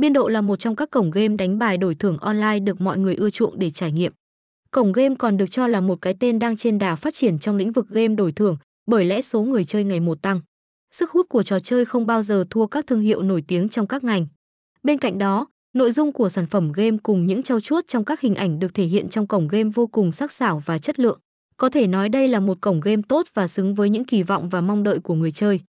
Biên độ là một trong các cổng game đánh bài đổi thưởng online được mọi người ưa chuộng để trải nghiệm. Cổng game còn được cho là một cái tên đang trên đà phát triển trong lĩnh vực game đổi thưởng, bởi lẽ số người chơi ngày một tăng. Sức hút của trò chơi không bao giờ thua các thương hiệu nổi tiếng trong các ngành. Bên cạnh đó, nội dung của sản phẩm game cùng những trau chuốt trong các hình ảnh được thể hiện trong cổng game vô cùng sắc sảo và chất lượng. Có thể nói đây là một cổng game tốt và xứng với những kỳ vọng và mong đợi của người chơi.